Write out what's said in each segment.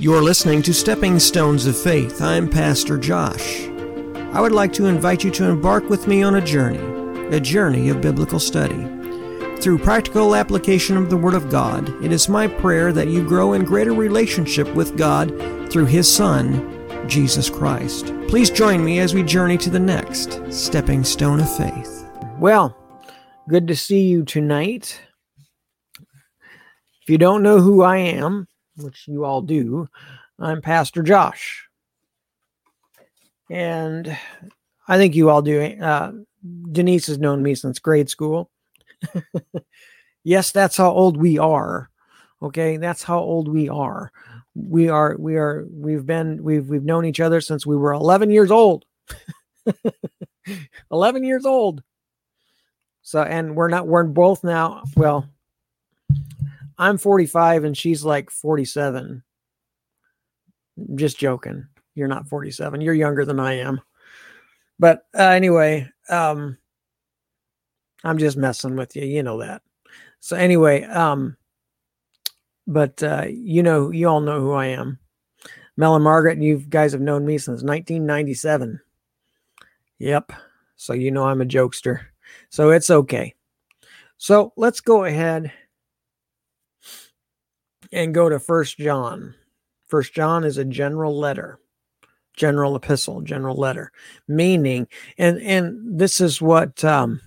You're listening to Stepping Stones of Faith. I'm Pastor Josh. I would like to invite you to embark with me on a journey, a journey of biblical study. Through practical application of the Word of God, it is my prayer that you grow in greater relationship with God through His Son, Jesus Christ. Please join me as we journey to the next stepping stone of faith. Well, good to see you tonight. If you don't know who I am, which you all do, I'm Pastor Josh. And I think you all do. Uh, Denise has known me since grade school. yes, that's how old we are. Okay, that's how old we are. We are we are we've been we've we've known each other since we were 11 years old. 11 years old. So and we're not we're both now well I'm 45 and she's like 47. Just joking. You're not 47. You're younger than I am. But uh, anyway, um, I'm just messing with you. You know that. So anyway, um, but uh, you know, you all know who I am. Mel and Margaret, you guys have known me since 1997. Yep. So you know I'm a jokester. So it's okay. So let's go ahead and go to First John. First John is a general letter, general epistle, general letter, meaning, and and this is what um,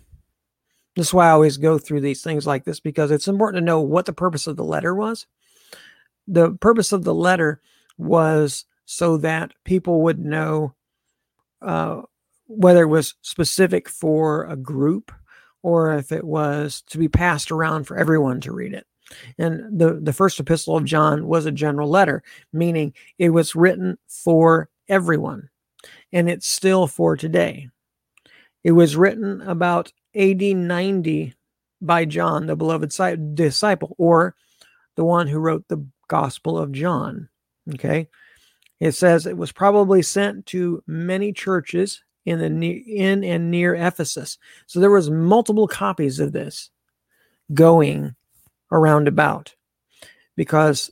this is why I always go through these things like this because it's important to know what the purpose of the letter was. The purpose of the letter was so that people would know uh, whether it was specific for a group or if it was to be passed around for everyone to read it. And the, the first epistle of John was a general letter, meaning it was written for everyone. And it's still for today. It was written about AD 90 by John, the beloved disciple, or the one who wrote the Gospel of John. Okay. It says it was probably sent to many churches in the in and near Ephesus. So there was multiple copies of this going around about. Because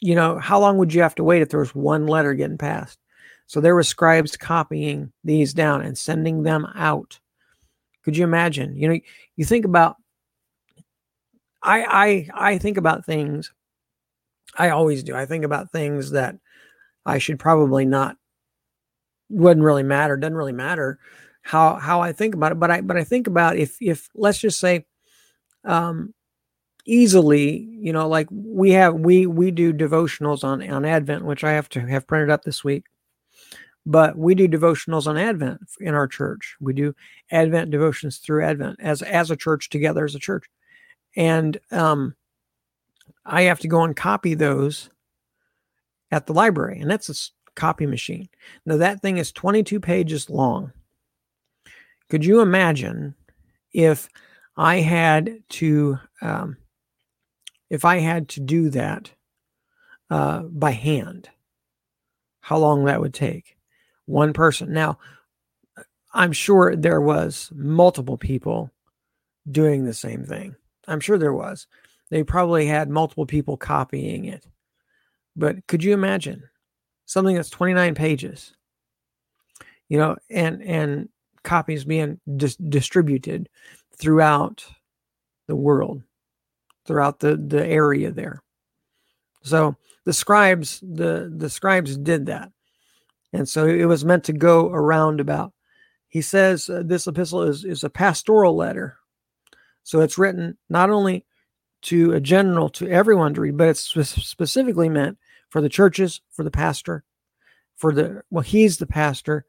you know how long would you have to wait if there was one letter getting passed? So there were scribes copying these down and sending them out. Could you imagine? You know you think about i i i think about things i always do. I think about things that i should probably not wouldn't really matter doesn't really matter how how i think about it. But i but i think about if if let's just say um easily you know like we have we we do devotionals on on advent which i have to have printed up this week but we do devotionals on advent in our church. We do advent devotions through advent as as a church together as a church. And um i have to go and copy those at the library and that's a copy machine. Now that thing is 22 pages long. Could you imagine if i had to um, if I had to do that uh, by hand, how long that would take. One person. Now, I'm sure there was multiple people doing the same thing. I'm sure there was. They probably had multiple people copying it. But could you imagine something that's 29 pages? You know, and and copies being dis- distributed throughout the world throughout the the area there. So the scribes the the scribes did that, and so it was meant to go around about. He says uh, this epistle is is a pastoral letter, so it's written not only to a general to everyone to read, but it's specifically meant for the churches, for the pastor, for the well, he's the pastor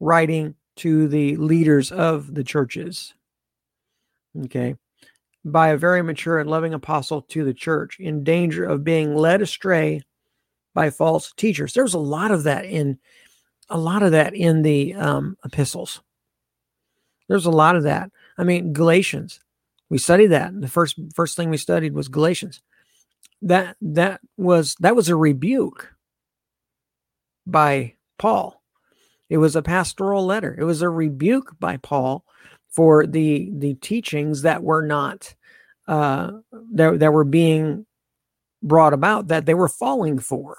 writing to the leaders of the churches. Okay by a very mature and loving apostle to the church in danger of being led astray by false teachers. There's a lot of that in a lot of that in the um, epistles. There's a lot of that. I mean, Galatians. We studied that. The first first thing we studied was Galatians. That that was that was a rebuke by Paul. It was a pastoral letter. It was a rebuke by Paul for the the teachings that were not uh, that that were being brought about that they were falling for.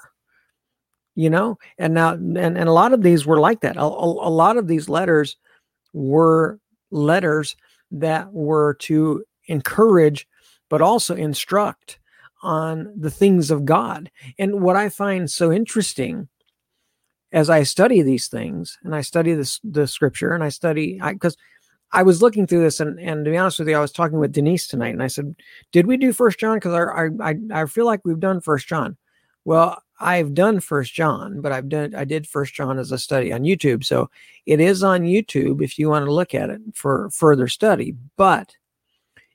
you know and now and, and a lot of these were like that a, a, a lot of these letters were letters that were to encourage but also instruct on the things of god and what i find so interesting as i study these things and i study this the scripture and i study because I, was looking through this and, and to be honest with you, I was talking with Denise tonight and I said, did we do first John? Cause I, I, I feel like we've done first John. Well, I've done First John, but I've done I did First John as a study on YouTube, so it is on YouTube if you want to look at it for further study. But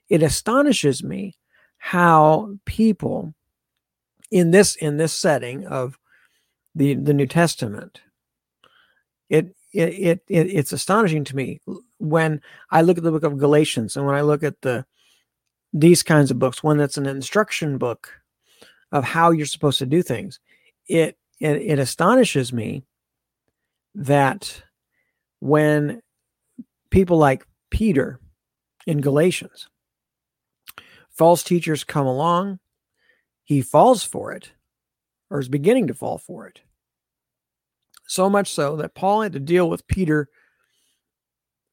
it astonishes me how people in this in this setting of the the New Testament, it it, it, it it's astonishing to me when I look at the book of Galatians and when I look at the these kinds of books, one that's an instruction book of how you're supposed to do things. It it, it astonishes me that when people like Peter in Galatians, false teachers come along, he falls for it or is beginning to fall for it. So much so that Paul had to deal with Peter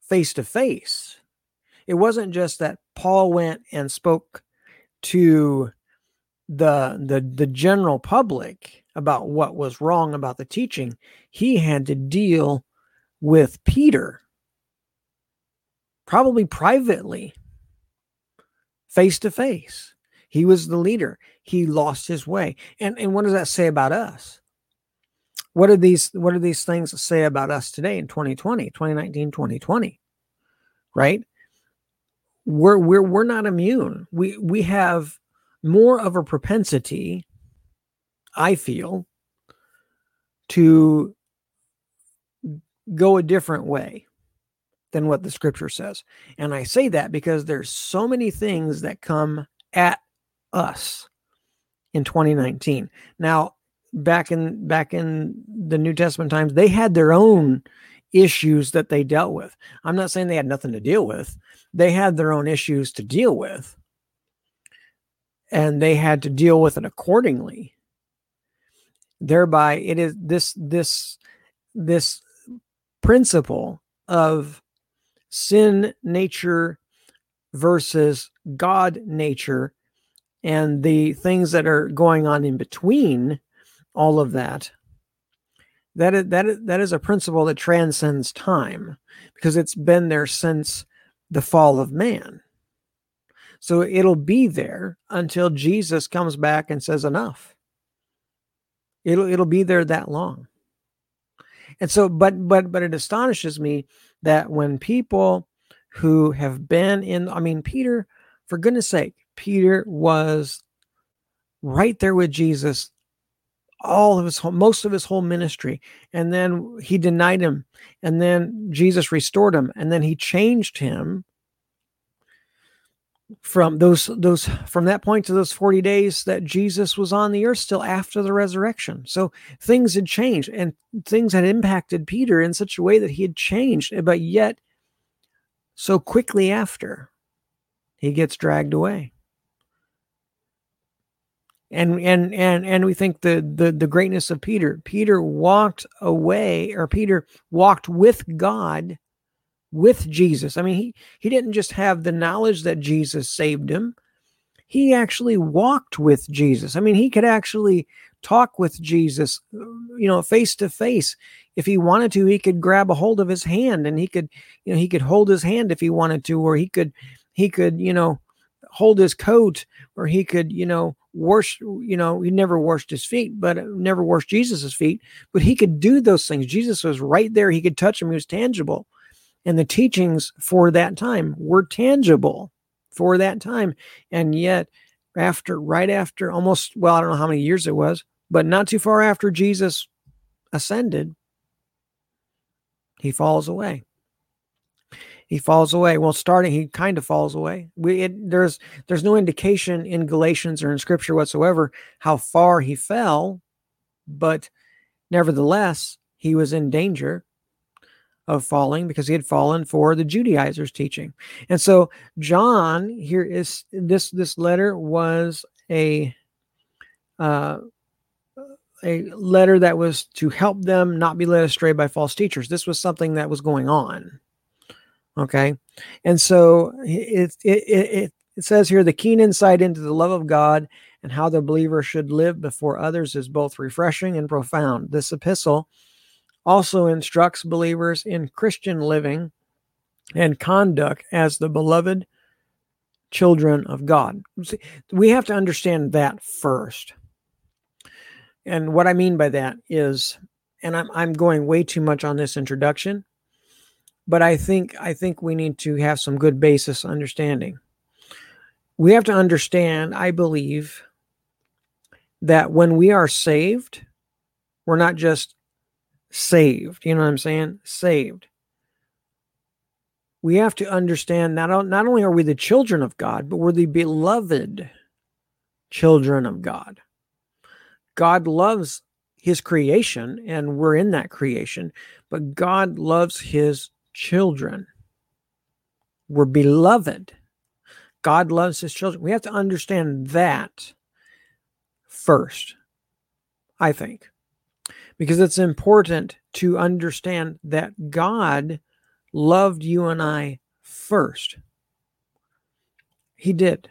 face to face. It wasn't just that Paul went and spoke to the the the general public about what was wrong about the teaching. He had to deal with peter probably privately face to face. He was the leader. He lost his way. And and what does that say about us what are these what are these things say about us today in 2020 2019 2020 right we're we're we're not immune we we have more of a propensity, I feel, to go a different way than what the scripture says. And I say that because there's so many things that come at us in 2019. Now, back in back in the New Testament times, they had their own issues that they dealt with. I'm not saying they had nothing to deal with. They had their own issues to deal with and they had to deal with it accordingly thereby it is this this this principle of sin nature versus god nature and the things that are going on in between all of that that is, that is, that is a principle that transcends time because it's been there since the fall of man so it'll be there until Jesus comes back and says enough. It'll it'll be there that long. And so but but but it astonishes me that when people who have been in I mean Peter for goodness sake Peter was right there with Jesus all of his whole, most of his whole ministry and then he denied him and then Jesus restored him and then he changed him from those those from that point to those 40 days that Jesus was on the earth still after the resurrection. So things had changed and things had impacted Peter in such a way that he had changed, but yet so quickly after he gets dragged away. And and and and we think the the the greatness of Peter. Peter walked away or Peter walked with God with Jesus. I mean, he he didn't just have the knowledge that Jesus saved him. He actually walked with Jesus. I mean, he could actually talk with Jesus, you know, face to face. If he wanted to, he could grab a hold of his hand and he could, you know, he could hold his hand if he wanted to, or he could, he could, you know, hold his coat, or he could, you know, wash, you know, he never washed his feet, but uh, never washed Jesus's feet, but he could do those things. Jesus was right there. He could touch him. He was tangible and the teachings for that time were tangible for that time and yet after right after almost well i don't know how many years it was but not too far after jesus ascended he falls away he falls away well starting he kind of falls away we it, there's there's no indication in galatians or in scripture whatsoever how far he fell but nevertheless he was in danger of falling because he had fallen for the Judaizers' teaching. And so John here is this this letter was a uh, a letter that was to help them not be led astray by false teachers. This was something that was going on. Okay. And so it, it, it, it says here the keen insight into the love of God and how the believer should live before others is both refreshing and profound. This epistle also instructs believers in Christian living and conduct as the beloved children of God. We have to understand that first. And what I mean by that is, and I'm, I'm going way too much on this introduction, but I think I think we need to have some good basis understanding. We have to understand, I believe, that when we are saved, we're not just saved. You know what I'm saying? Saved. We have to understand not, not only are we the children of God, but we're the beloved children of God. God loves his creation, and we're in that creation, but God loves his children. We're beloved. God loves his children. We have to understand that first, I think, because it's important to understand that God loved you and I first. He did.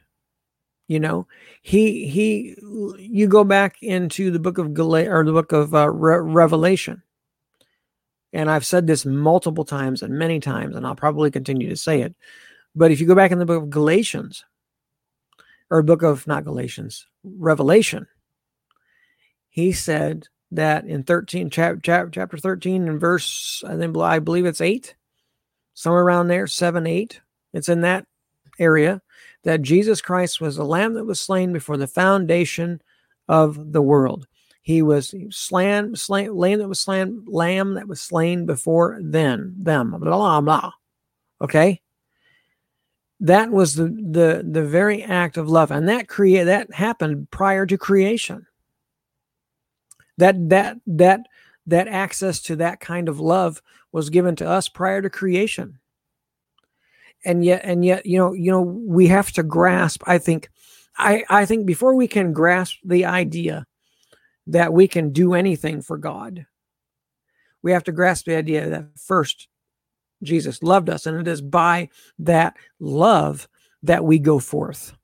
You know, he he you go back into the book of Gal- or the book of uh, Re- Revelation. And I've said this multiple times and many times and I'll probably continue to say it. But if you go back in the book of Galatians or book of not Galatians, Revelation, he said that in 13 chap, chap, chapter 13 and verse I think I believe it's 8 somewhere around there, seven, eight. It's in that area that Jesus Christ was the lamb that was slain before the foundation of the world. He was slain, slain, lamb that was slain, lamb that was slain before then, them, blah, blah, blah. Okay. That was the, the, the very act of love. And that create that happened prior to creation. That, that, that, that access to that kind of love was given to us prior to creation and yet and yet you know you know we have to grasp i think i i think before we can grasp the idea that we can do anything for god. We have to grasp the idea that first jesus loved us and it is by that love that we go forth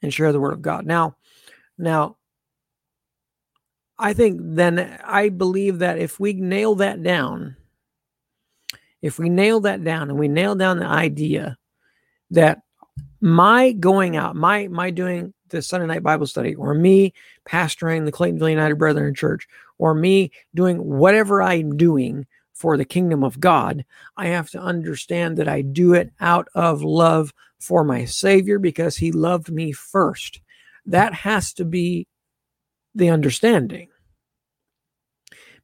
and share the word of god. Now now I think then I believe that if we nail that down, if we nail that down and we nail down the idea that my going out, my my doing the Sunday night Bible study, or me pastoring the Claytonville United Brethren Church, or me doing whatever I'm doing for the kingdom of God, I have to understand that I do it out of love for my Savior because He loved me first. That has to be the understanding.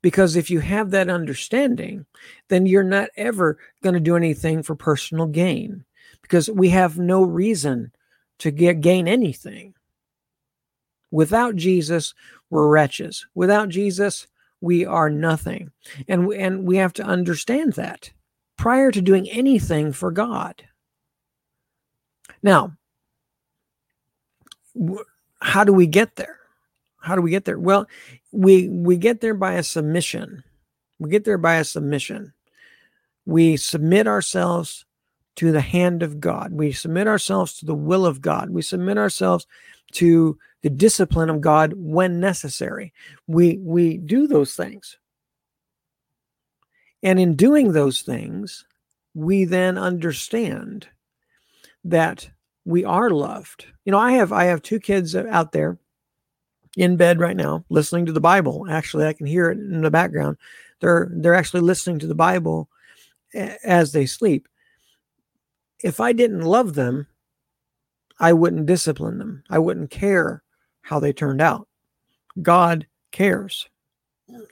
Because if you have that understanding, then you're not ever going to do anything for personal gain because we have no reason to get gain anything. Without Jesus, we're wretches. Without Jesus, we are nothing. And, and we have to understand that prior to doing anything for God. Now, how do we get there? How do we get there? Well, we we get there by a submission. We get there by a submission. We submit ourselves to the hand of God. We submit ourselves to the will of God. We submit ourselves to the discipline of God when necessary. We we do those things. And in doing those things, we then understand that we are loved. You know, I have I have two kids out there in bed right now listening to the Bible. Actually, I can hear it in the background. They're they're actually listening to the Bible as they sleep. If I didn't love them, I wouldn't discipline them. I wouldn't care how they turned out. God cares.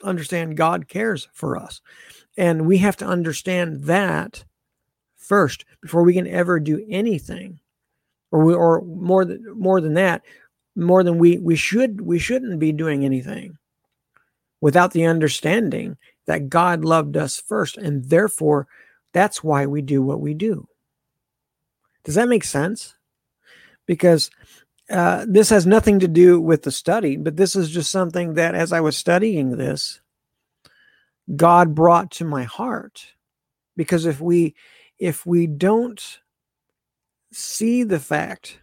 Understand God cares for us. And we have to understand that first before we can ever do anything or we, or more than more than that more than we we should we shouldn't be doing anything without the understanding that God loved us first and therefore that's why we do what we do. Does that make sense? Because uh, this has nothing to do with the study, but this is just something that as I was studying this, God brought to my heart. Because if we if we don't see the fact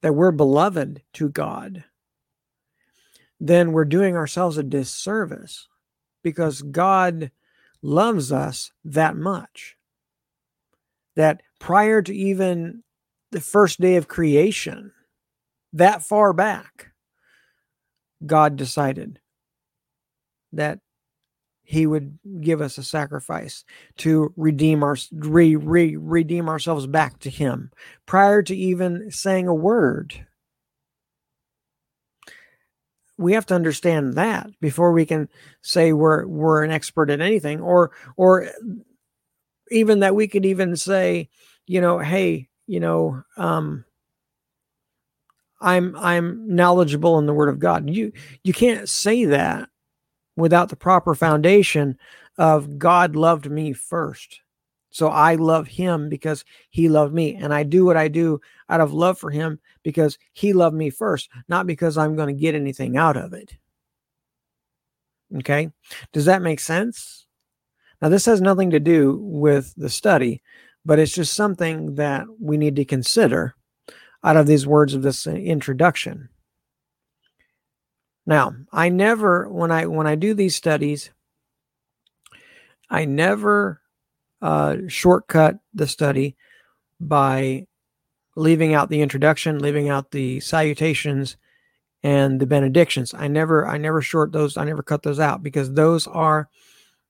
that we're beloved to God, then we're doing ourselves a disservice because God loves us that much. That prior to even the first day of creation, that far back, God decided that he would give us a sacrifice to redeem our re, re, redeem ourselves back to him. Prior to even saying a word we have to understand that before we can say we're we're an expert at anything or or even that we could even say you know hey you know um i'm i'm knowledgeable in the word of god you you can't say that without the proper foundation of god loved me first so i love him because he loved me and i do what i do out of love for him because he loved me first, not because I'm going to get anything out of it. Okay. Does that make sense? Now, this has nothing to do with the study, but it's just something that we need to consider out of these words of this introduction. Now, I never when I when I do these studies, I never uh, shortcut the study by leaving out the introduction, leaving out the salutations and the benedictions. I never I never short those, I never cut those out because those are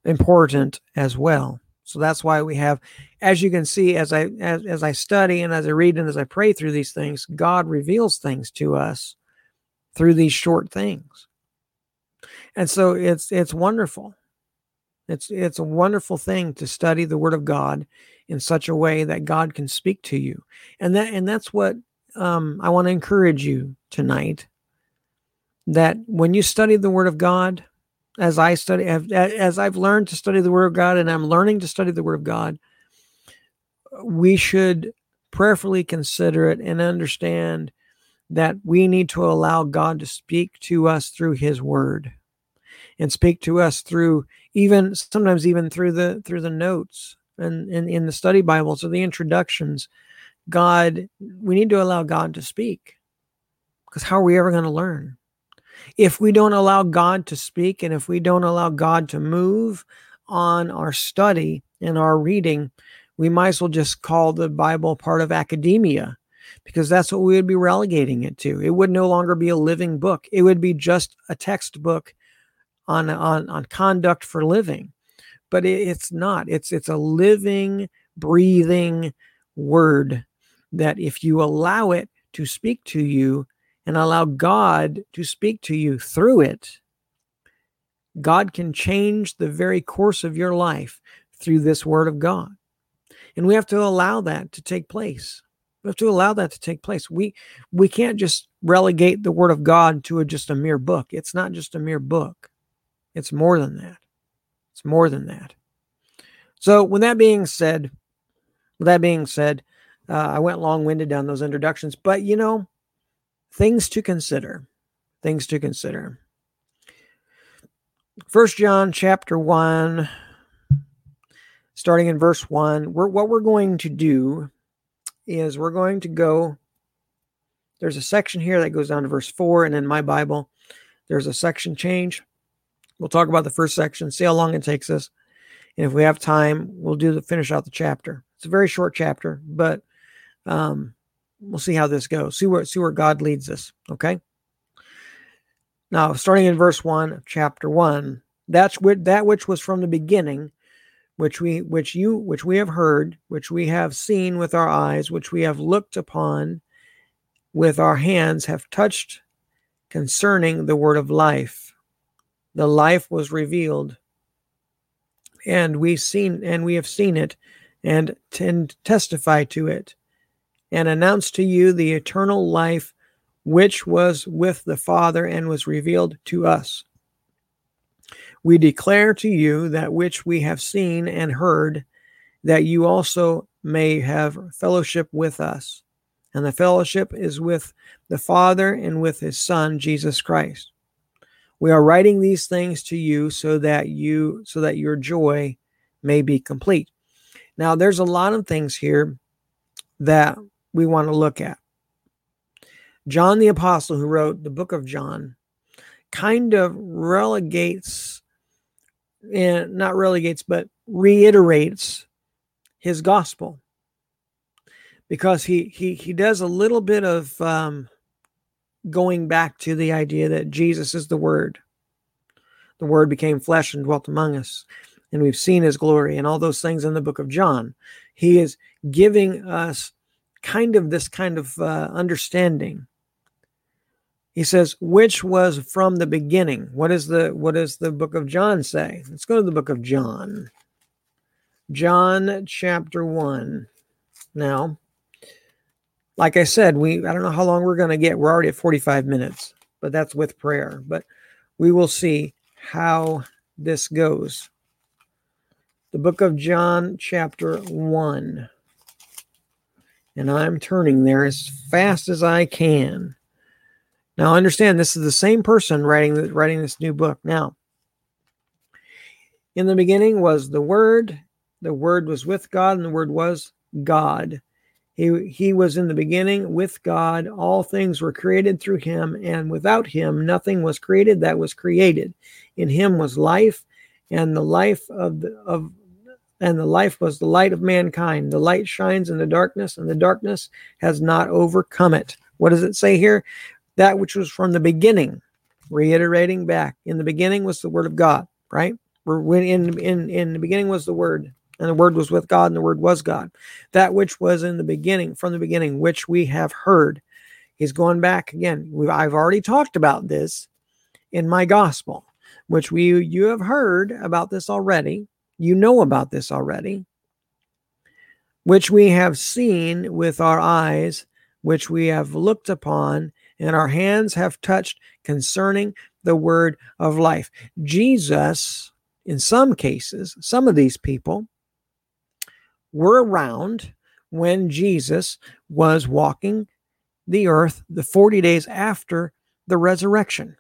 important as well. So that's why we have as you can see as I as, as I study and as I read and as I pray through these things, God reveals things to us through these short things. And so it's it's wonderful. It's it's a wonderful thing to study the word of God in such a way that God can speak to you. And that and that's what um, I want to encourage you tonight. That when you study the Word of God, as I study, as I've learned to study the Word of God, and I'm learning to study the Word of God, we should prayerfully consider it and understand that we need to allow God to speak to us through His Word, and speak to us through even sometimes even through the through the notes and in, in the study Bibles or the introductions, God, we need to allow God to speak. Because how are we ever going to learn? If we don't allow God to speak and if we don't allow God to move on our study and our reading, we might as well just call the Bible part of academia because that's what we would be relegating it to. It would no longer be a living book. It would be just a textbook on on on conduct for living but it, it's not. It's it's a living, breathing word that if you allow it to speak to you and allow God to speak to you through it, God can change the very course of your life through this word of God. And we have to allow that to take place. We have to allow that to take place. We we can't just relegate the word of God to a, just a mere book. It's not just a mere book. It's more than that. It's more than that. So, with that being said, with that being said, uh, I went long winded down those introductions, but you know, things to consider. Things to consider. First John chapter 1, starting in verse 1. We're, what we're going to do is we're going to go. There's a section here that goes down to verse 4, and in my Bible, there's a section change. We'll talk about the first section, see how long it takes us. And if we have time, we'll do the finish out the chapter. It's a very short chapter, but um, we'll see how this goes. See where see where God leads us. Okay. Now, starting in verse one of chapter one, that's what that which was from the beginning, which we which you which we have heard, which we have seen with our eyes, which we have looked upon with our hands, have touched concerning the word of life the life was revealed and we've seen and we have seen it and, and testify to it and announce to you the eternal life which was with the father and was revealed to us we declare to you that which we have seen and heard that you also may have fellowship with us and the fellowship is with the Father and with his Son, Jesus Christ. We are writing these things to you so that you so that your joy may be complete. Now there's a lot of things here that we want to look at. John the apostle who wrote the book of John kind of relegates and not relegates but reiterates his gospel because he he he does a little bit of um, going back to the idea that Jesus is the Word. The Word became flesh and dwelt among us, and we've seen His glory and all those things in the book of John. He is giving us kind of this kind of uh, understanding. He says, "Which was from the beginning." What is the what does the book of John say? Let's go to the book of John. John chapter one. Now, like I said, we I don't know how long we're going to get. We're already at 45 minutes, but that's with prayer. But we will see how this goes. The book of John, chapter 1. And I'm turning there as fast as I can. Now understand this is the same person writing writing this new book. Now, in the beginning was the word, the word was with God, and the word was God. He, he was in the beginning with God. All things were created through him, and without him, nothing was created that was created. In him was life, and the life of the, of and the life was the light of mankind. The light shines in the darkness, and the darkness has not overcome it. What does it say here? That which was from the beginning, reiterating back. In the beginning was the word of God, right? In in in the beginning was the word, and the word was with God, and the word was God. That which was in the beginning, from the beginning, which we have heard. He's going back again. I've already talked about this in my gospel, which we you have heard about this already. You know about this already, which we have seen with our eyes, which we have looked upon, and our hands have touched concerning the word of life. Jesus, in some cases, some of these people were around when Jesus was walking the earth the 40 days after the resurrection.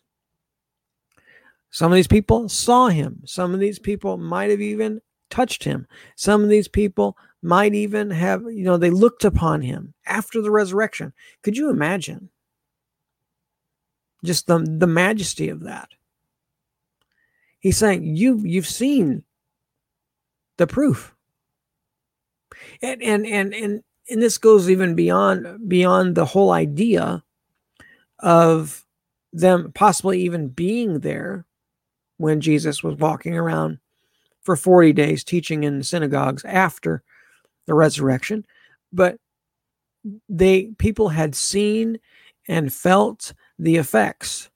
Some of these people saw him. Some of these people might have even touched him. Some of these people might even have, you know, they looked upon him after the resurrection. Could you imagine just the, the majesty of that? He's saying, you, you've seen the proof and and and and, and this goes even beyond beyond the whole idea of them possibly even being there when Jesus was walking around for 40 days teaching in synagogues after the resurrection but they people had seen and felt the effects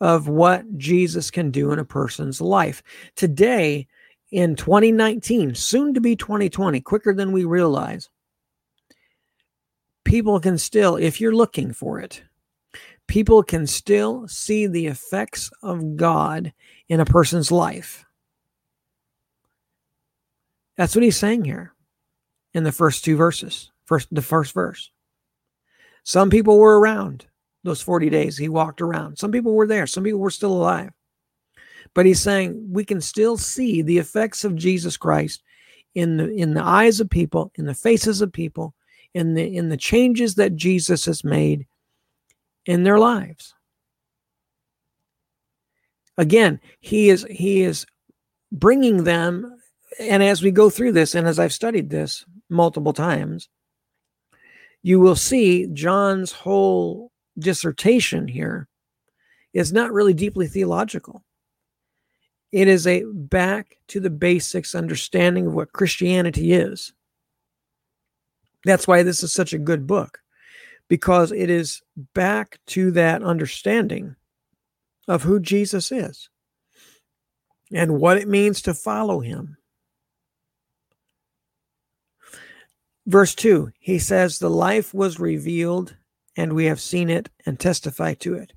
of what Jesus can do in a person's life. Today, in 2019, soon to be 2020, quicker than we realize, people can still, if you're looking for it, people can still see the effects of God in a person's life. That's what he's saying here in the first two verses, first the first verse. Some people were around those 40 days he walked around. Some people were there, some people were still alive. But he's saying we can still see the effects of Jesus Christ in the in the eyes of people, in the faces of people, in the in the changes that Jesus has made in their lives. Again, he is he is bringing them and as we go through this and as I've studied this multiple times, you will see John's whole dissertation here is not really deeply theological. It is a back to the basics understanding of what Christianity is. That's why this is such a good book, because it is back to that understanding of who Jesus is and what it means to follow him. Verse 2, he says, The life was revealed, and we have seen it and testify to it.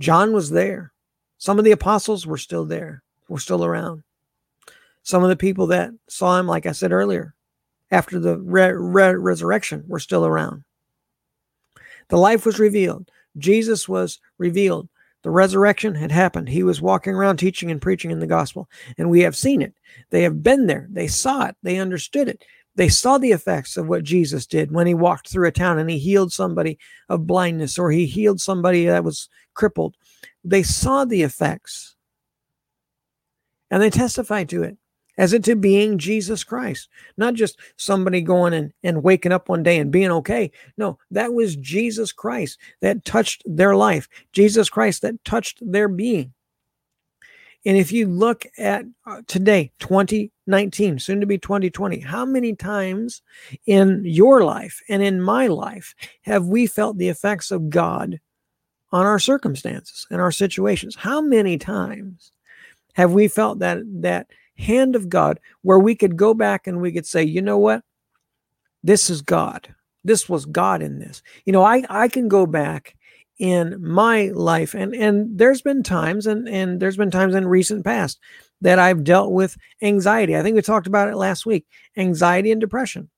John was there. Some of the apostles were still there, were still around. Some of the people that saw him, like I said earlier, after the re- re- resurrection were still around. The life was revealed. Jesus was revealed. The resurrection had happened. He was walking around teaching and preaching in the gospel, and we have seen it. They have been there. They saw it. They understood it. They saw the effects of what Jesus did when he walked through a town and he healed somebody of blindness or he healed somebody that was crippled. They saw the effects and they testified to it as into being Jesus Christ, not just somebody going and, and waking up one day and being okay. No, that was Jesus Christ that touched their life, Jesus Christ that touched their being. And if you look at uh, today, 2019, soon to be 2020, how many times in your life and in my life have we felt the effects of God on our circumstances and our situations? How many times have we felt that that hand of God where we could go back and we could say, you know what? This is God. This was God in this. You know, I, I can go back in my life and and there's been times and and there's been times in recent past that I've dealt with anxiety. I think we talked about it last week. Anxiety and depression.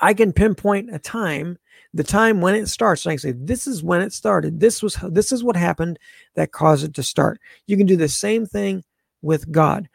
I can pinpoint a time, the time when it starts. And I say, this is when it started. This was this is what happened that caused it to start. You can do the same thing with God.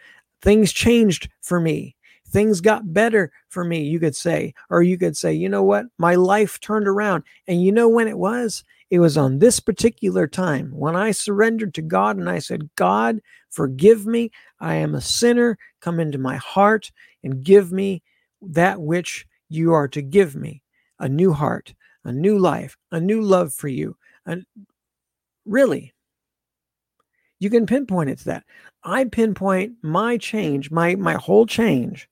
Things changed for me. Things got better for me, you could say. Or you could say, you know what? My life turned around. And you know when it was? It was on this particular time when I surrendered to God and I said, God, forgive me. I am a sinner. Come into my heart and give me that which you are to give me a new heart, a new life, a new love for you. And really, you can pinpoint it to that. I pinpoint my change, my my whole change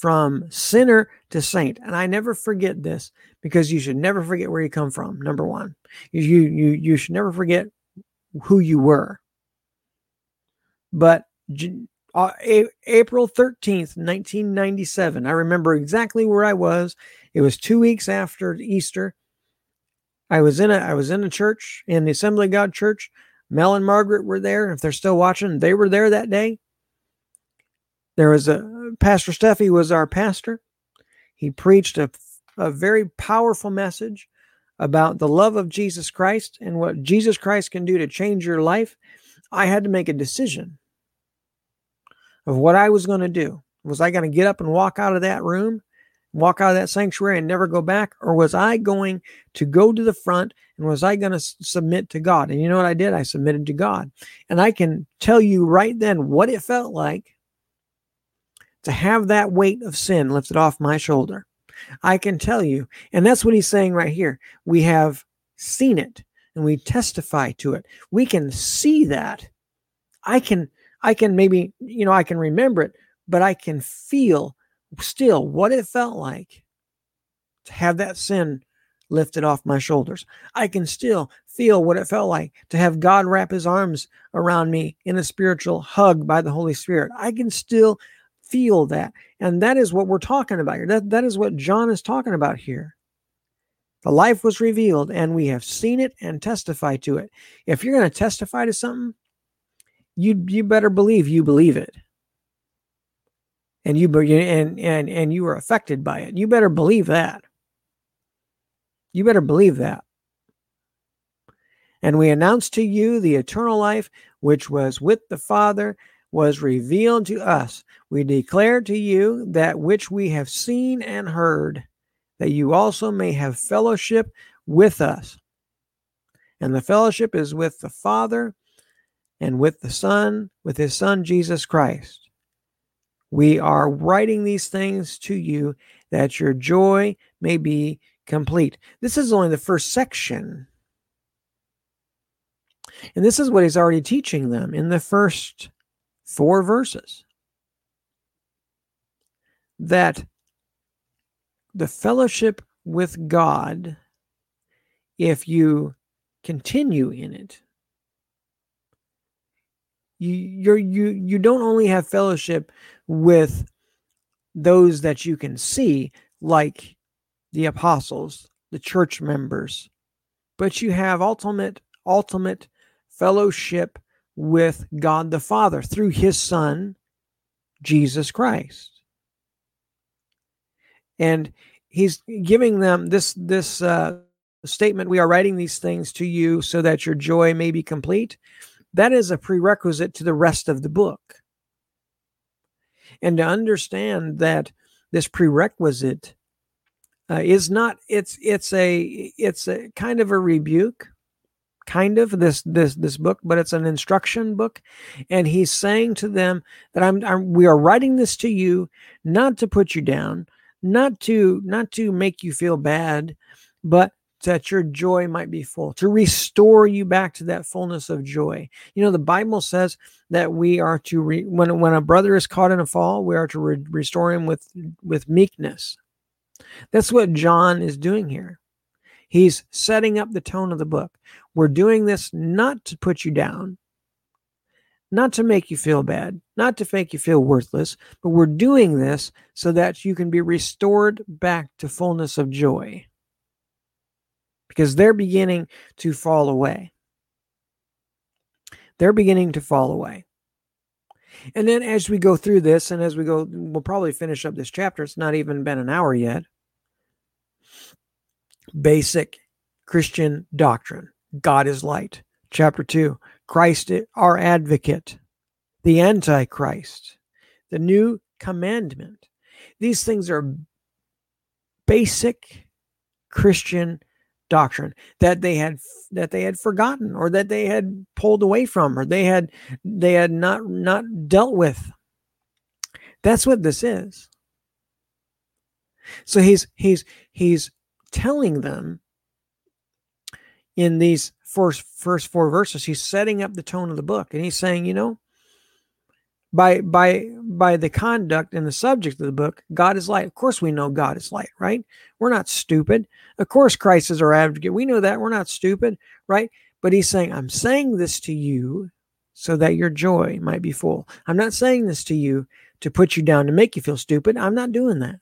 from sinner to saint. And I never forget this because you should never forget where you come from. Number one, you you you should never forget who you were. But uh, April 13th, 1997, I remember exactly where I was. It was two weeks after Easter. I was in a I was in a church in the Assembly of God Church. Mel and Margaret were there. If they're still watching, they were there that day. There was a Pastor Steffi was our pastor. He preached a, a very powerful message about the love of Jesus Christ and what Jesus Christ can do to change your life. I had to make a decision of what I was going to do. Was I going to get up and walk out of that room walk out of that sanctuary and never go back? Or was I going to go to the front and was I going to s- submit to God? And you know what I did? I submitted to God. And I can tell you right then what it felt like to have that weight of sin lifted off my shoulder. I can tell you. And that's what he's saying right here. We have seen it and we testify to it. We can see that. I can I can maybe, you know, I can remember it, but I can feel still what it felt like to have that sin lifted off my shoulders. I can still feel what it felt like to have God wrap his arms around me in a spiritual hug by the Holy Spirit. I can still feel that. And that is what we're talking about here. That, that is what John is talking about here. The life was revealed and we have seen it and testified to it. If you're going to testify to something, you you better believe you believe it and you and and and you were affected by it. You better believe that. You better believe that. And we announce to you the eternal life which was with the Father was revealed to us. We declare to you that which we have seen and heard, that you also may have fellowship with us. And the fellowship is with the Father and with the Son, with his Son Jesus Christ. We are writing these things to you that your joy may be complete. This is only the first section. And this is what he's already teaching them in the first four verses that the fellowship with God, if you continue in it, you you're you you don't only have fellowship with those that you can see like the apostles the church members but you have ultimate ultimate fellowship with God the Father through his son Jesus Christ. And he's giving them this this uh, statement we are writing these things to you so that your joy may be complete that is a prerequisite to the rest of the book. And to understand that this prerequisite uh, is not it's it's a it's a kind of a rebuke kind of this this this book but it's an instruction book. And he's saying to them that I'm, I'm we are writing this to you not to put you down not to not to make you feel bad but that your joy might be full, to restore you back to that fullness of joy. You know, the Bible says that we are to re, when when a brother is caught in a fall, we are to re, restore him with with meekness. That's what John is doing here. He's setting up the tone of the book. We're doing this not to put you down, not to make you feel bad, not to make you feel worthless, but we're doing this so that you can be restored back to fullness of joy because they're beginning to fall away. They're beginning to fall away. And then as we go through this, and as we go, we'll probably finish up this chapter. It's not even been an hour yet. Basic Christian doctrine God is light. Chapter 2 Christ, our advocate, the Antichrist, the new commandment. These things are basic Christian doctrine that they had that they had forgotten or that they had pulled away from or they had they had not not dealt with. That's what this is. So he's he's he's telling them in these first first four verses he's setting up the tone of the book and he's saying you know by by by the conduct and the subject of the book god is light. Of course we know god is light right? We're not stupid. Of course christ is our advocate. We know that. We're not stupid right? But he's saying i'm saying this to you so that your joy might be full. I'm not saying this to you to put you down to make you feel stupid. I'm not doing that.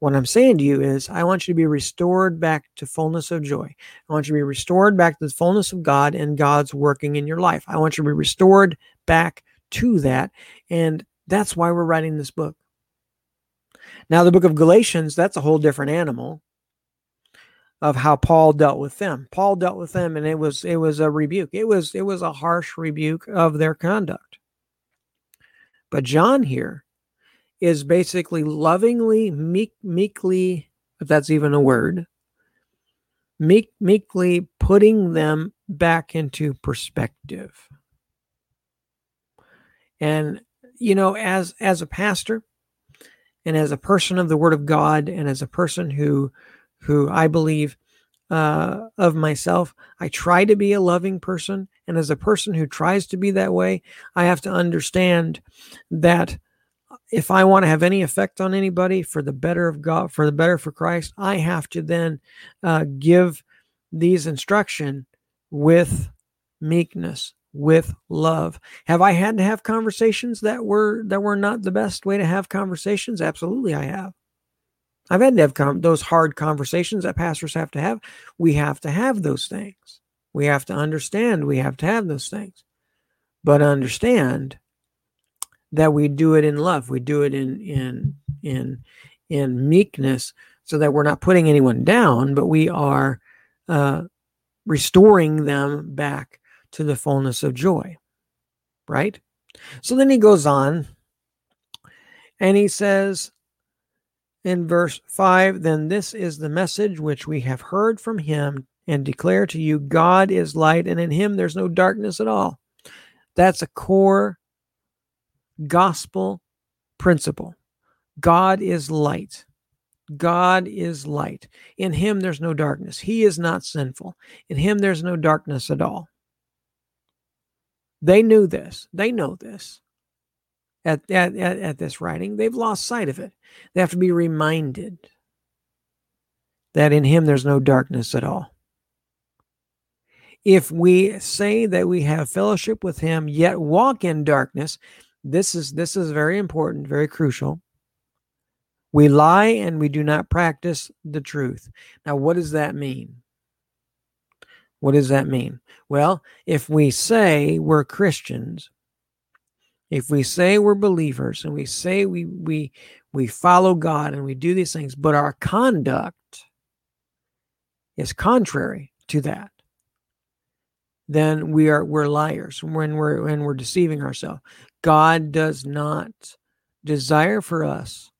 What i'm saying to you is i want you to be restored back to fullness of joy. I want you to be restored back to the fullness of god and god's working in your life. I want you to be restored back to that. And that's why we're writing this book. Now, the book of Galatians, that's a whole different animal of how Paul dealt with them. Paul dealt with them and it was it was a rebuke. It was it was a harsh rebuke of their conduct. But John here is basically lovingly meek meekly if that's even a word meek meekly putting them back into perspective. And you know, as as a pastor and as a person of the Word of God, and as a person who who I believe uh, of myself, I try to be a loving person, and as a person who tries to be that way, I have to understand that if I want to have any effect on anybody for the better of God, for the better for Christ, I have to then uh, give these instruction with meekness with love. Have I had to have conversations that were that were not the best way to have conversations? Absolutely, I have. I've had to have com- those hard conversations that pastors have to have. We have to have those things. We have to understand. We have to have those things, but understand that we do it in love. We do it in in in in meekness, so that we're not putting anyone down, but we are uh, restoring them back to the fullness of joy. Right? So then he goes on and he says in verse 5 Then this is the message which we have heard from him and declare to you God is light, and in him there's no darkness at all. That's a core gospel principle. God is light. God is light. In him there's no darkness. He is not sinful. In him there's no darkness at all. They knew this. They know this at, at, at, at this writing. They've lost sight of it. They have to be reminded that in him there's no darkness at all. If we say that we have fellowship with him, yet walk in darkness, this is this is very important, very crucial. We lie and we do not practice the truth. Now, what does that mean? What does that mean? Well, if we say we're Christians If we say we're believers and we say we we we follow God and we do these things, but our conduct is contrary to that, then we are we're liars when we're when we're deceiving ourselves. God does not desire for us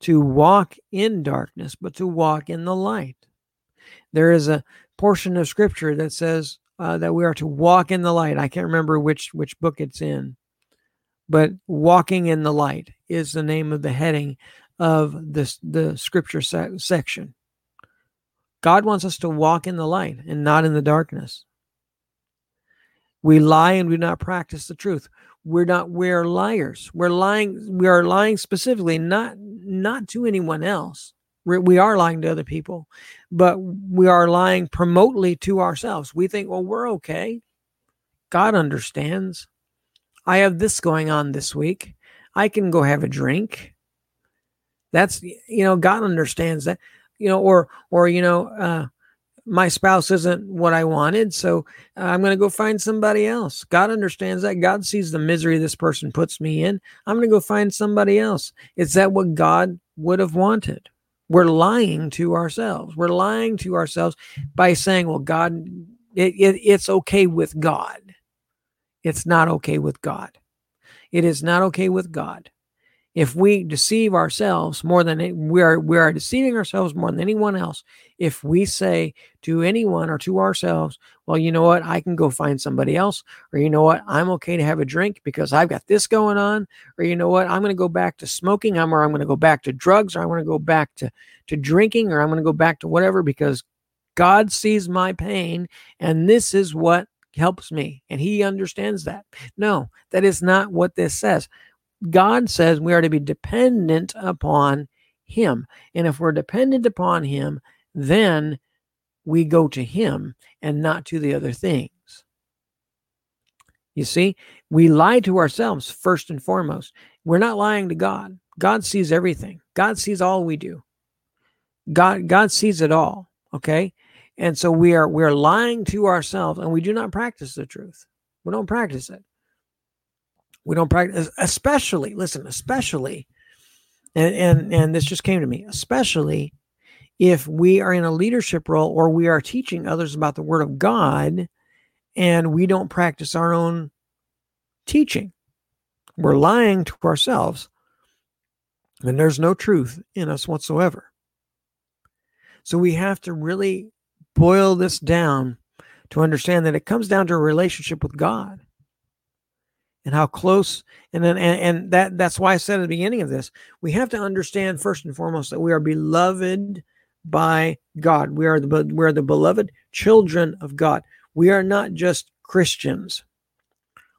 to walk in darkness, but to walk in the light. There is a portion of scripture that says uh, that we are to walk in the light. I can't remember which which book it's in, but walking in the light is the name of the heading of this the scripture se- section. God wants us to walk in the light and not in the darkness. We lie and we do not practice the truth. We're not we're liars. We're lying we are lying specifically not not to anyone else. We're, lying to other people, but we are lying promotely to ourselves. We think, well, we're okay. God understands. I have this going on this week. I can go have a drink. That's you know, God understands that. You know, or or you know, uh, my spouse isn't what I wanted, so uh, I'm going to go find somebody else. God understands that. God sees the misery this person puts me in. I'm going to go find somebody else. Is that what God would have wanted? We're lying to ourselves. We're lying to ourselves by saying, well, God, it, it, it's okay with God. It's not okay with God. It is not okay with God if we deceive ourselves more than we are we are deceiving ourselves more than anyone else if we say to anyone or to ourselves well you know what? I can go find somebody else or you know what? I'm okay to have a drink because i've got this going on or you know what? I'm going to go back to smoking i'm or i'm going to go back to drugs or i'm going to go back to to drinking or i'm going to go back to whatever because god sees my pain and this is what helps me and he understands that. No that is not what this says God says we are to be dependent upon Him. And if we're dependent upon Him, then we go to Him and not to the other things. You see, we lie to ourselves first and foremost. We're not lying to God. God sees everything. God sees all we do. God God sees it all, okay? And so we are we're lying to ourselves and we do not practice the truth. We don't practice it. We don't practice, especially, listen, especially, and, and, and this just came to me, especially if we are in a leadership role or we are teaching others about the word of God and we don't practice our own teaching. We're lying to ourselves and there's no truth in us whatsoever. So we have to really boil this down to understand that it comes down to a relationship with God and how close and then and, and that that's why I said at the beginning of this, we have to understand first and foremost that we are beloved by God. We are the we are the beloved children of God. We are not just Christians.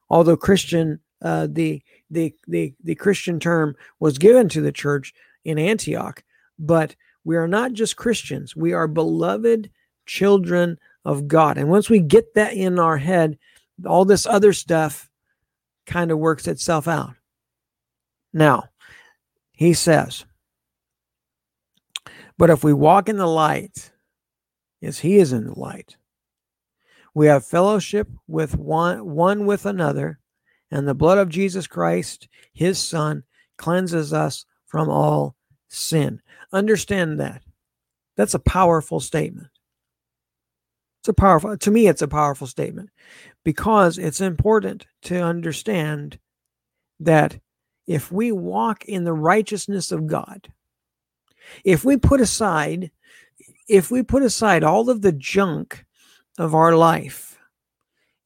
Although Christian uh, the the the the Christian term was given to the church in Antioch, but we are not just Christians. We are beloved children of God. And once we get that in our head, all this other stuff kind of works itself out. Now, he says, but if we walk in the light, as he is in the light, we have fellowship with one, one with another, and the blood of Jesus Christ, his son, cleanses us from all sin. Understand that. That's a powerful statement. It's a powerful, to me, it's a powerful statement because it's important to understand that if we walk in the righteousness of God, if we put aside, if we put aside all of the junk of our life,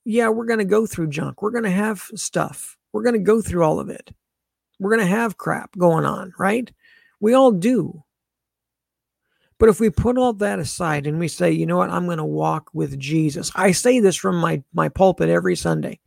yeah, we're going to go through junk. We're going to have stuff. We're going to go through all of it. We're going to have crap going on, right? We all do. But if we put all that aside and we say, you know what, I'm going to walk with Jesus. I say this from my, my pulpit every Sunday.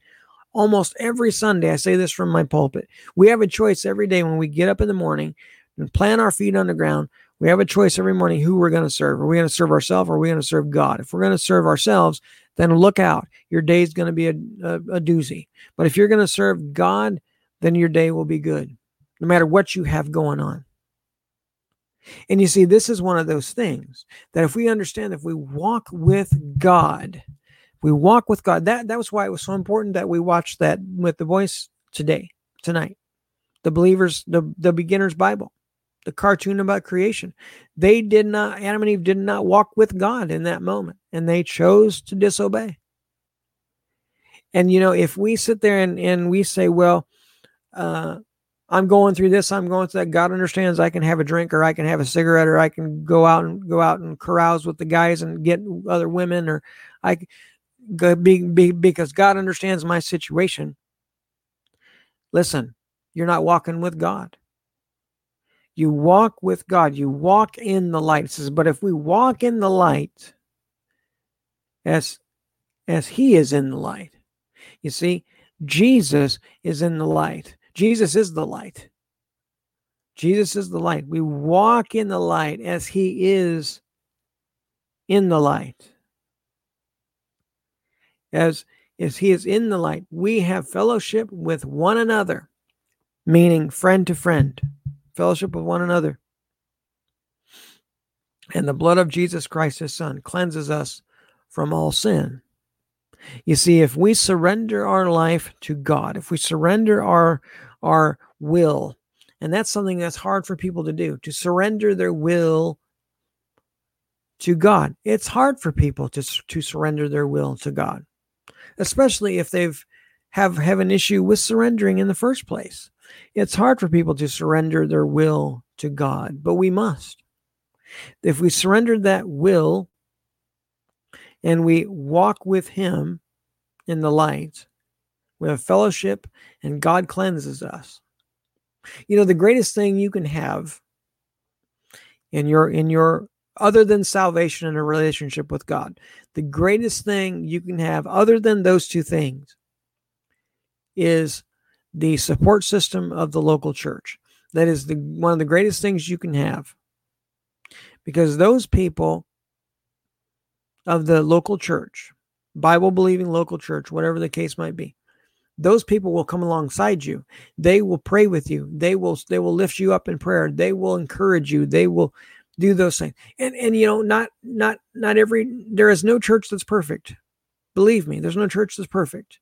Almost every Sunday, I say this from my pulpit. We have a choice every day when we get up in the morning and plant our feet on the ground. We have a choice every morning who we're going to serve. Are we going to serve ourselves or are we going to serve God? If we're going to serve ourselves, then look out. Your day is going to be a, a, a doozy. But if you're going to serve God, then your day will be good, no matter what you have going on. And you see, this is one of those things that if we understand, if we walk with God, we walk with God. That that was why it was so important that we watched that with the voice today. tonight. The believers, the, the beginner's Bible, the cartoon about creation. They did not, Adam and Eve did not walk with God in that moment, and they chose to disobey. And, you know, if we sit there and, and we say, well, uh, I'm going through this, I'm going through that. God understands I can have a drink or I can have a cigarette or I can go out and go out and carouse with the guys and get other women or I be, be, because God understands my situation. Listen, you're not walking with God. You walk with God. You walk in the light. It says, but if we walk in the light as as he is in the light. You see, Jesus is in the light. Jesus is the light. Jesus is the light. We walk in the light as he is in the light. As as he is in the light, we have fellowship with one another, meaning friend to friend, fellowship with one another. And the blood of Jesus Christ, his son, cleanses us from all sin. You see, if we surrender our life to God, if we surrender our our will, and that's something that's hard for people to do, to surrender their will to God. It's hard for people to to surrender their will to God especially if they've have have an issue with surrendering in the first place. It's hard for people to surrender their will to God, but we must. If we surrender that will and we walk with him in the light, we have fellowship and God cleanses us. You know, the greatest thing you can have in your in your other than salvation and a relationship with God. The greatest thing you can have, other than those two things, is the support system of the local church. That is the one of the greatest things you can have. Because those people of the local church, Bible believing local church, whatever the case might be, those people will come alongside you. They will pray with you. They will they will lift you up in prayer. They will encourage you. They will do those things and and you know not not not every there is no church that's perfect believe me there's no church that's perfect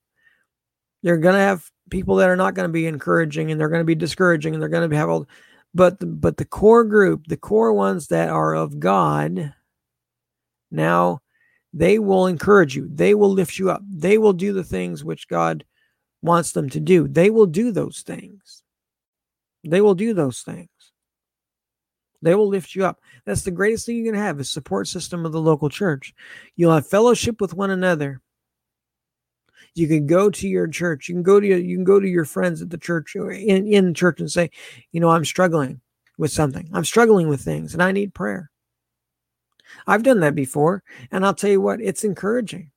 they're going to have people that are not going to be encouraging and they're going to be discouraging and they're going to have all but the, but the core group the core ones that are of god now they will encourage you they will lift you up they will do the things which god wants them to do they will do those things they will do those things they will lift you up. That's the greatest thing you can have is support system of the local church. You'll have fellowship with one another. You can go to your church. You can go to your, you can go to your friends at the church in, in church and say, you know, I'm struggling with something. I'm struggling with things and I need prayer. I've done that before. And I'll tell you what, it's encouraging.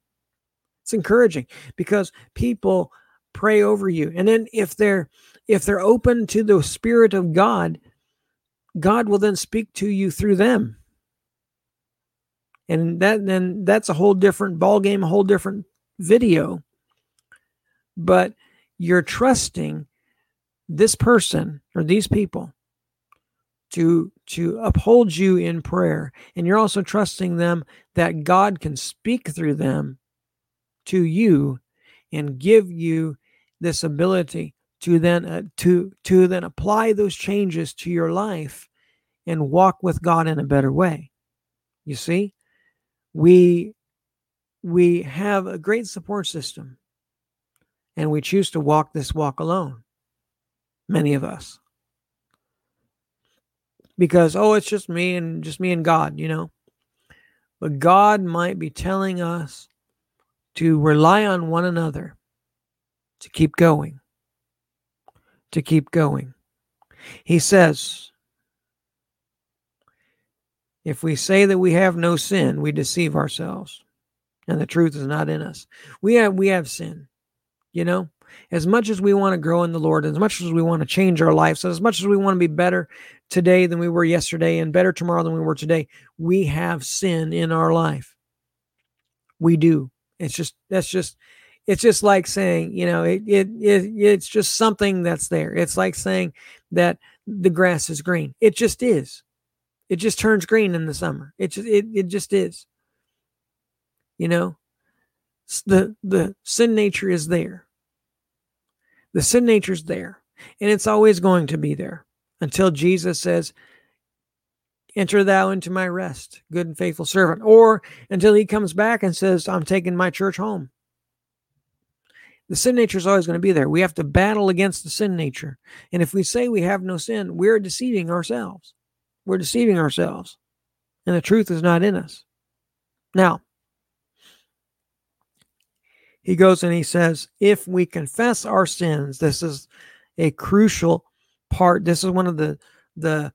It's encouraging because people pray over you. And then if they're if they're open to the spirit of God, God will then speak to you through them. And that then that's a whole different ball game, a whole different video. But you're trusting this person or these people to to uphold you in prayer and you're also trusting them that God can speak through them to you and give you this ability to then uh, to to then apply those changes to your life and walk with God in a better way. You see, we we have a great support system and we choose to walk this walk alone. Many of us. Because oh, it's just me and just me and God, you know. But God might be telling us to rely on one another to keep going to keep going. He says, if we say that we have no sin, we deceive ourselves, and the truth is not in us. We have we have sin. You know, as much as we want to grow in the Lord, as much as we want to change our lives, as much as we want to be better today than we were yesterday and better tomorrow than we were today, we have sin in our life. We do. It's just that's just it's just like saying, you know, it, it, it it's just something that's there. It's like saying that the grass is green. It just is. It just turns green in the summer. It just it, it just is. You know, the the sin nature is there. The sin nature's there. And it's always going to be there until Jesus says, Enter thou into my rest, good and faithful servant, or until he comes back and says, I'm taking my church home. The sin nature is always going to be there. We have to battle against the sin nature. And if we say we have no sin, we're deceiving ourselves. We're deceiving ourselves. And the truth is not in us. Now, he goes and he says, if we confess our sins, this is a crucial part. This is one of the the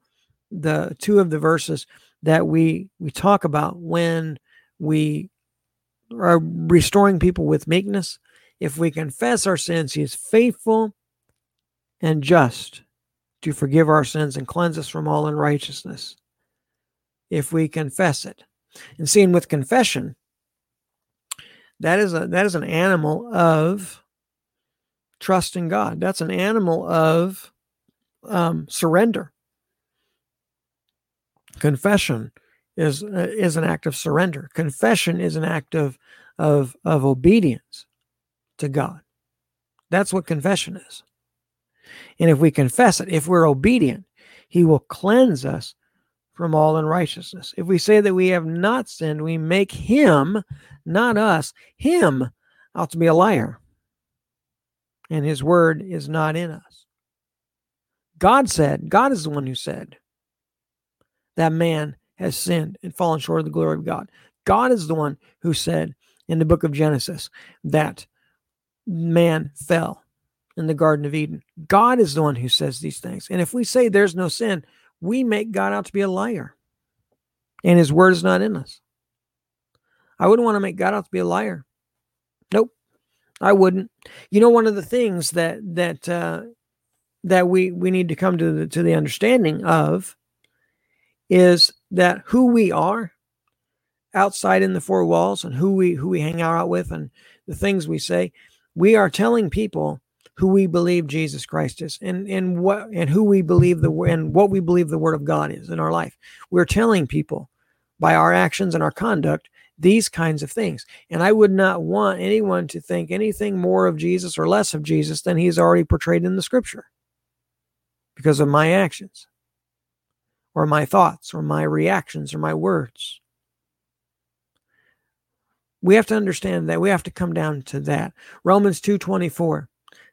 the two of the verses that we we talk about when we are restoring people with meekness. If we confess our sins, he is faithful and just to forgive our sins and cleanse us from all unrighteousness. If we confess it. And seeing with confession, that is a that is an animal of trust in God. That's an animal of um, surrender. Confession is uh, is an act of surrender. Confession is an act of of of obedience to God. That's what confession is. And if we confess it, if we're obedient, He will cleanse us from all unrighteousness. If we say that we have not sinned, we make Him, not us, Him out to be a liar. And His word is not in us. God said, God is the one who said that man has sinned and fallen short of the glory of God. God is the one who said in the book of Genesis that man fell in the Garden of Eden. God is the one who says these things. And if we say there's no sin, we make God out to be a liar. And his word is not in us. I wouldn't want to make God out to be a liar. Nope. I wouldn't. You know, one of the things that that uh, that we we need to come to the to the understanding of is that who we are outside in the four walls and who we who we hang out with and the things we say, we are telling people who we believe Jesus Christ is and, and what and who we believe the and what we believe the word of God is in our life. We're telling people by our actions and our conduct these kinds of things. And I would not want anyone to think anything more of Jesus or less of Jesus than he's already portrayed in the scripture because of my actions or my thoughts or my reactions or my words. We have to understand that we have to come down to that. Romans 2:24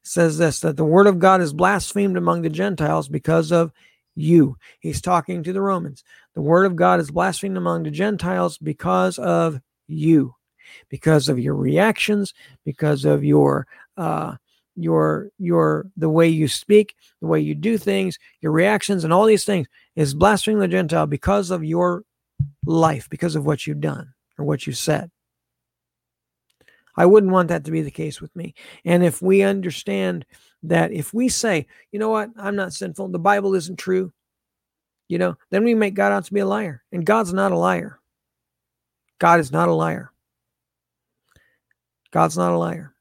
says this that the word of God is blasphemed among the Gentiles because of you. He's talking to the Romans. The word of God is blasphemed among the Gentiles because of you, because of your reactions, because of your uh, your your the way you speak, the way you do things, your reactions, and all these things is blaspheming the Gentile because of your life, because of what you've done or what you said. I wouldn't want that to be the case with me. And if we understand that if we say, you know what, I'm not sinful, the Bible isn't true, you know, then we make God out to be a liar. And God's not a liar. God is not a liar. God's not a liar.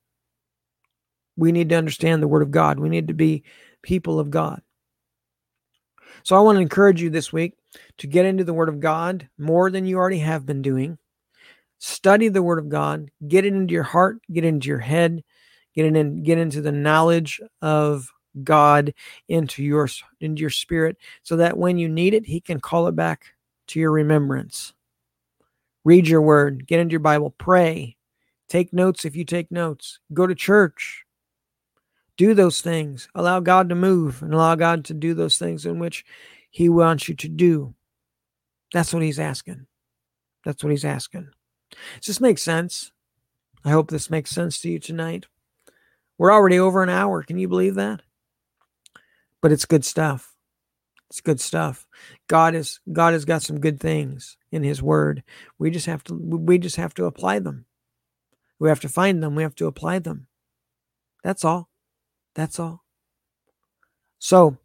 We need to understand the Word of God. We need to be people of God. So I want to encourage you this week to get into the Word of God more than you already have been doing study the word of God, get it into your heart, get into your head, get it in, get into the knowledge of God into your into your spirit so that when you need it, he can call it back to your remembrance. Read your word, get into your Bible, pray, take notes if you take notes, go to church. Do those things. Allow God to move and allow God to do those things in which he wants you to do. That's what he's asking. That's what he's asking. Does this make sense? I hope this makes sense to you tonight. We're already over an hour. Can you believe that? But it's good stuff. It's good stuff. God is God has got some good things in his word. We just have to we just have to apply them. We have to find them. We have to apply them. That's all. That's all. So,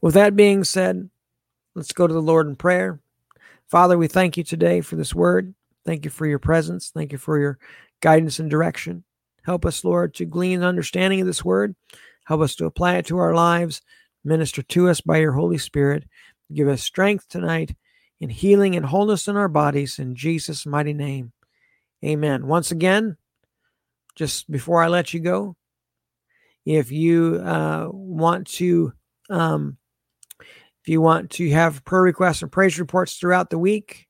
with that being said, let's go to the Lord in prayer. Father, we thank you today for this word. Thank you for your presence. Thank you for your guidance and direction. Help us, Lord, to glean understanding of this word. Help us to apply it to our lives. Minister to us by your Holy Spirit. Give us strength tonight in healing and wholeness in our bodies. In Jesus' mighty name. Amen. Once again, just before I let you go, If you uh, want to, um, if you want to have prayer requests and praise reports throughout the week,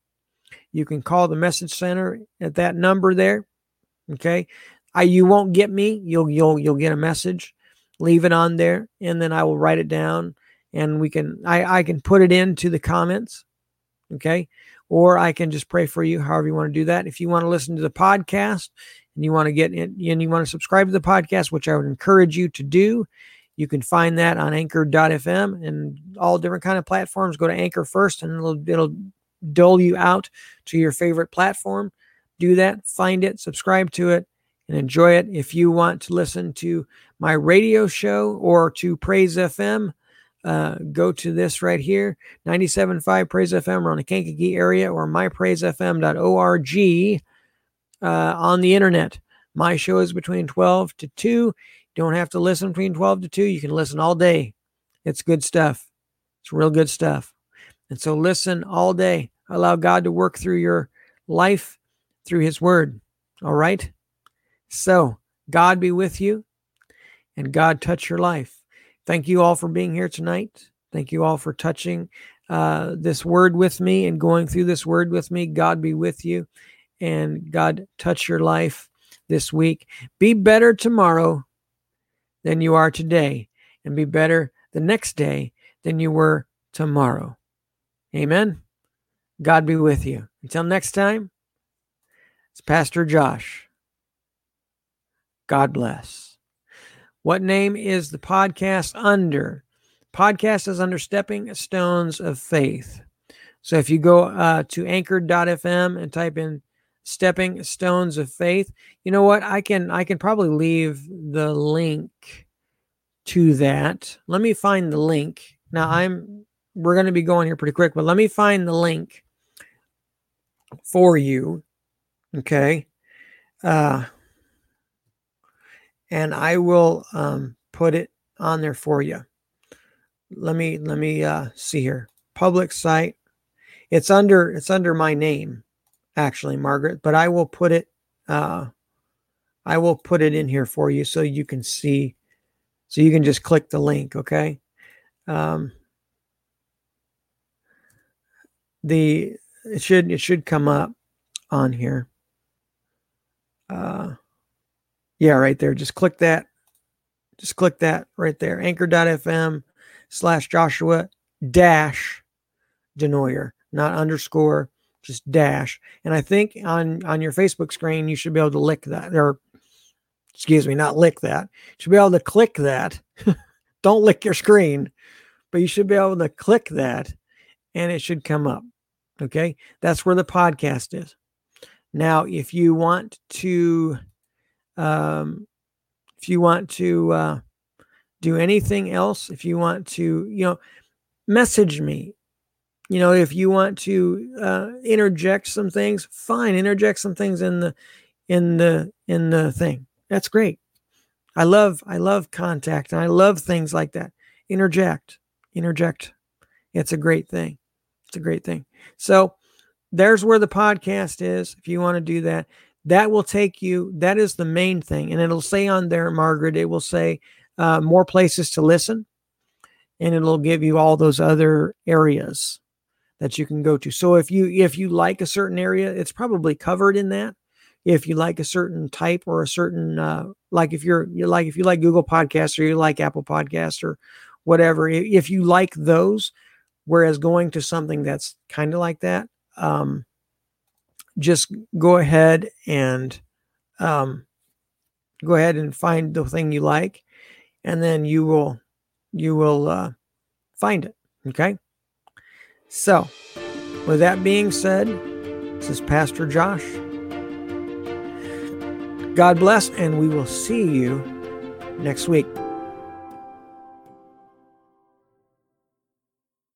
you can call the message center at that number there. Okay, I you won't get me. You'll you'll you'll get a message. Leave it on there, and then I will write it down, and we can I I can put it into the comments. Okay, or I can just pray for you. However you want to do that. If you want to listen to the podcast and you want to get in and you want to subscribe to the podcast, which I would encourage you to do, you can find that on Anchor.fm and all different kind of platforms. Go to Anchor first, and it'll it'll dole you out to your favorite platform. Do that, find it, subscribe to it, and enjoy it. If you want to listen to my radio show or to Praise FM, uh, go to this right here 97.5 Praise FM around the Kankakee area or mypraisefm.org uh, on the internet. My show is between 12 to 2. You don't have to listen between 12 to 2. You can listen all day. It's good stuff. It's real good stuff. And so listen all day. Allow God to work through your life through his word. All right? So, God be with you and God touch your life. Thank you all for being here tonight. Thank you all for touching uh, this word with me and going through this word with me. God be with you and God touch your life this week. Be better tomorrow than you are today, and be better the next day than you were tomorrow. Amen. God be with you. Until next time, it's Pastor Josh. God bless. What name is the podcast under? Podcast is under Stepping Stones of Faith. So if you go uh, to anchor.fm and type in Stepping Stones of Faith, you know what? I can I can probably leave the link to that. Let me find the link. Now I'm we're going to be going here pretty quick, but let me find the link for you. Okay. Uh, and I will um, put it on there for you. Let me let me uh, see here. Public site. It's under it's under my name, actually, Margaret. But I will put it. Uh, I will put it in here for you so you can see. So you can just click the link. Okay. Um, the it should it should come up on here. Uh yeah, right there. Just click that. Just click that right there. Anchor.fm slash Joshua dash Denoyer, not underscore, just dash. And I think on on your Facebook screen you should be able to lick that or excuse me, not lick that. You should be able to click that. Don't lick your screen, but you should be able to click that and it should come up. Okay. That's where the podcast is. Now, if you want to, um, if you want to uh, do anything else, if you want to, you know, message me. You know, if you want to uh, interject some things, fine, interject some things in the in the in the thing. That's great. I love I love contact and I love things like that. Interject, interject. It's a great thing. It's a great thing. So there's where the podcast is. If you want to do that, that will take you. That is the main thing, and it'll say on there, Margaret. It will say uh, more places to listen, and it'll give you all those other areas that you can go to. So if you if you like a certain area, it's probably covered in that. If you like a certain type or a certain uh, like if you're you like if you like Google Podcasts or you like Apple Podcasts or whatever, if you like those, Whereas going to something that's kind of like that, um, just go ahead and um, go ahead and find the thing you like, and then you will you will uh, find it. Okay. So, with that being said, this is Pastor Josh. God bless, and we will see you next week.